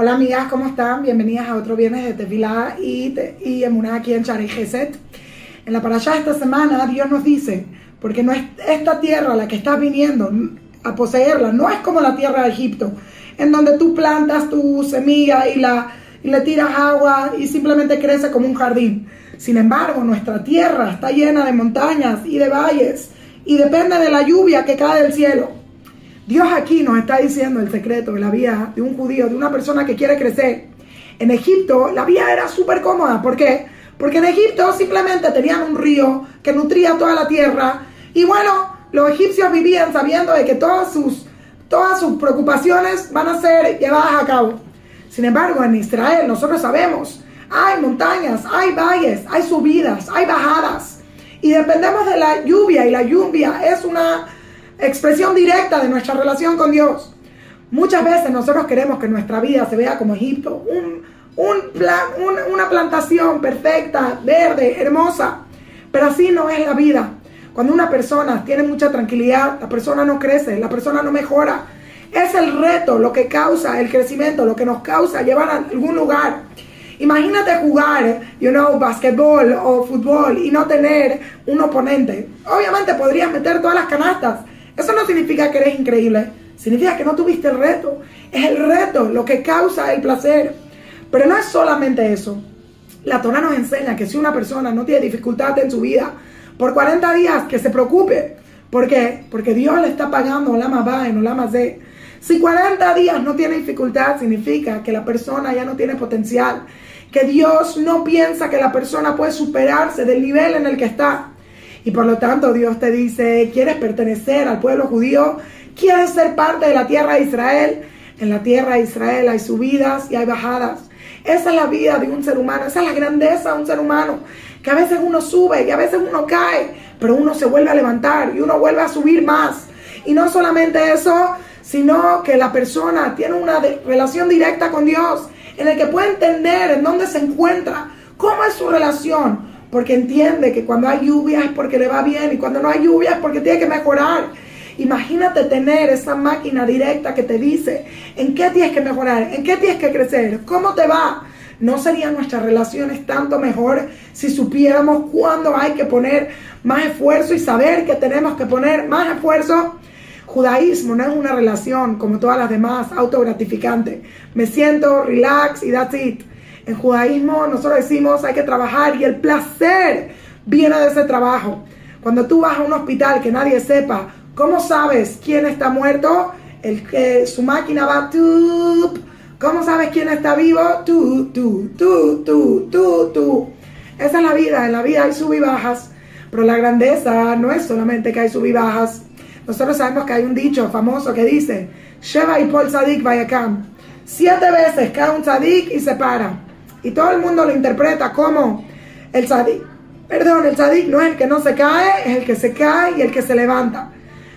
Hola amigas, ¿cómo están? Bienvenidas a otro viernes de Tefilá y, y Emuná aquí en Shari Geset. En la parashá de esta semana Dios nos dice, porque no es esta tierra la que estás viniendo a poseerla, no es como la tierra de Egipto, en donde tú plantas tu semilla y, la, y le tiras agua y simplemente crece como un jardín. Sin embargo, nuestra tierra está llena de montañas y de valles y depende de la lluvia que cae del cielo. Dios aquí nos está diciendo el secreto de la vida de un judío, de una persona que quiere crecer. En Egipto la vida era súper cómoda. ¿Por qué? Porque en Egipto simplemente tenían un río que nutría toda la tierra. Y bueno, los egipcios vivían sabiendo de que todas sus, todas sus preocupaciones van a ser llevadas a cabo. Sin embargo, en Israel nosotros sabemos, hay montañas, hay valles, hay subidas, hay bajadas. Y dependemos de la lluvia y la lluvia es una expresión directa de nuestra relación con Dios. Muchas veces nosotros queremos que nuestra vida se vea como Egipto, un, una plantación perfecta, verde, hermosa, pero así no es la vida. Cuando una persona tiene mucha tranquilidad, la persona no crece, la persona no mejora. Es el reto lo que causa el crecimiento, lo que nos causa llevar a algún lugar. Imagínate jugar, you know, basquetbol o fútbol y no tener un oponente. Obviamente podrías meter todas las canastas, eso no significa que eres increíble, significa que no tuviste el reto. Es el reto lo que causa el placer. Pero no es solamente eso. La Torah nos enseña que si una persona no tiene dificultad en su vida por 40 días, que se preocupe. ¿Por qué? Porque Dios le está pagando la más no la más de. Si 40 días no tiene dificultad, significa que la persona ya no tiene potencial. Que Dios no piensa que la persona puede superarse del nivel en el que está. Y por lo tanto Dios te dice, ¿quieres pertenecer al pueblo judío? ¿Quieres ser parte de la tierra de Israel? En la tierra de Israel hay subidas y hay bajadas. Esa es la vida de un ser humano, esa es la grandeza de un ser humano. Que a veces uno sube y a veces uno cae, pero uno se vuelve a levantar y uno vuelve a subir más. Y no solamente eso, sino que la persona tiene una relación directa con Dios, en el que puede entender en dónde se encuentra, cómo es su relación, porque entiende que cuando hay lluvia es porque le va bien y cuando no hay lluvia es porque tiene que mejorar. Imagínate tener esa máquina directa que te dice en qué tienes que mejorar, en qué tienes que crecer, cómo te va. ¿No serían nuestras relaciones tanto mejor si supiéramos cuándo hay que poner más esfuerzo y saber que tenemos que poner más esfuerzo? Judaísmo no es una relación como todas las demás autogratificante. Me siento relax y that's it. En judaísmo nosotros decimos hay que trabajar y el placer viene de ese trabajo. Cuando tú vas a un hospital que nadie sepa, ¿cómo sabes quién está muerto? El que su máquina va tú. ¿Cómo sabes quién está vivo? Tú, tú, tú, tú, tú, tú. Esa es la vida. En la vida hay sub y bajas. Pero la grandeza no es solamente que hay sub y bajas. Nosotros sabemos que hay un dicho famoso que dice, Sheva y Paul Sadik Vayakam. Siete veces cae un Sadik y se para. Y todo el mundo lo interpreta como el sadik. Perdón, el sadik no es el que no se cae, es el que se cae y el que se levanta.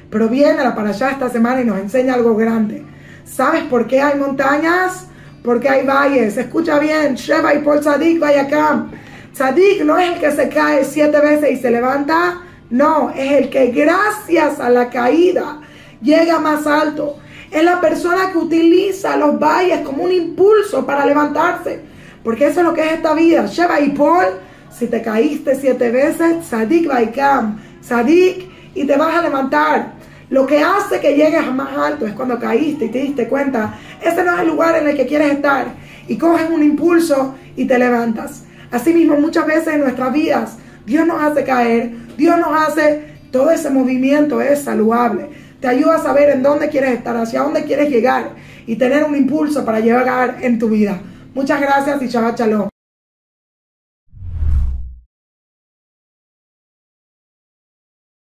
Pero viene para allá esta semana y nos enseña algo grande. ¿Sabes por qué hay montañas? Porque hay valles. Escucha bien, Sheba y por Sadik acá. Sadik no es el que se cae siete veces y se levanta. No, es el que gracias a la caída llega más alto. Es la persona que utiliza los valles como un impulso para levantarse. Porque eso es lo que es esta vida. Sheba y Paul, si te caíste siete veces, Sadik Baikam, Sadik, y te vas a levantar. Lo que hace que llegues a más alto es cuando caíste y te diste cuenta, ese no es el lugar en el que quieres estar. Y coges un impulso y te levantas. Asimismo, muchas veces en nuestras vidas, Dios nos hace caer, Dios nos hace, todo ese movimiento es saludable. Te ayuda a saber en dónde quieres estar, hacia dónde quieres llegar y tener un impulso para llegar en tu vida. Muchas gracias y Shabbat Shalom.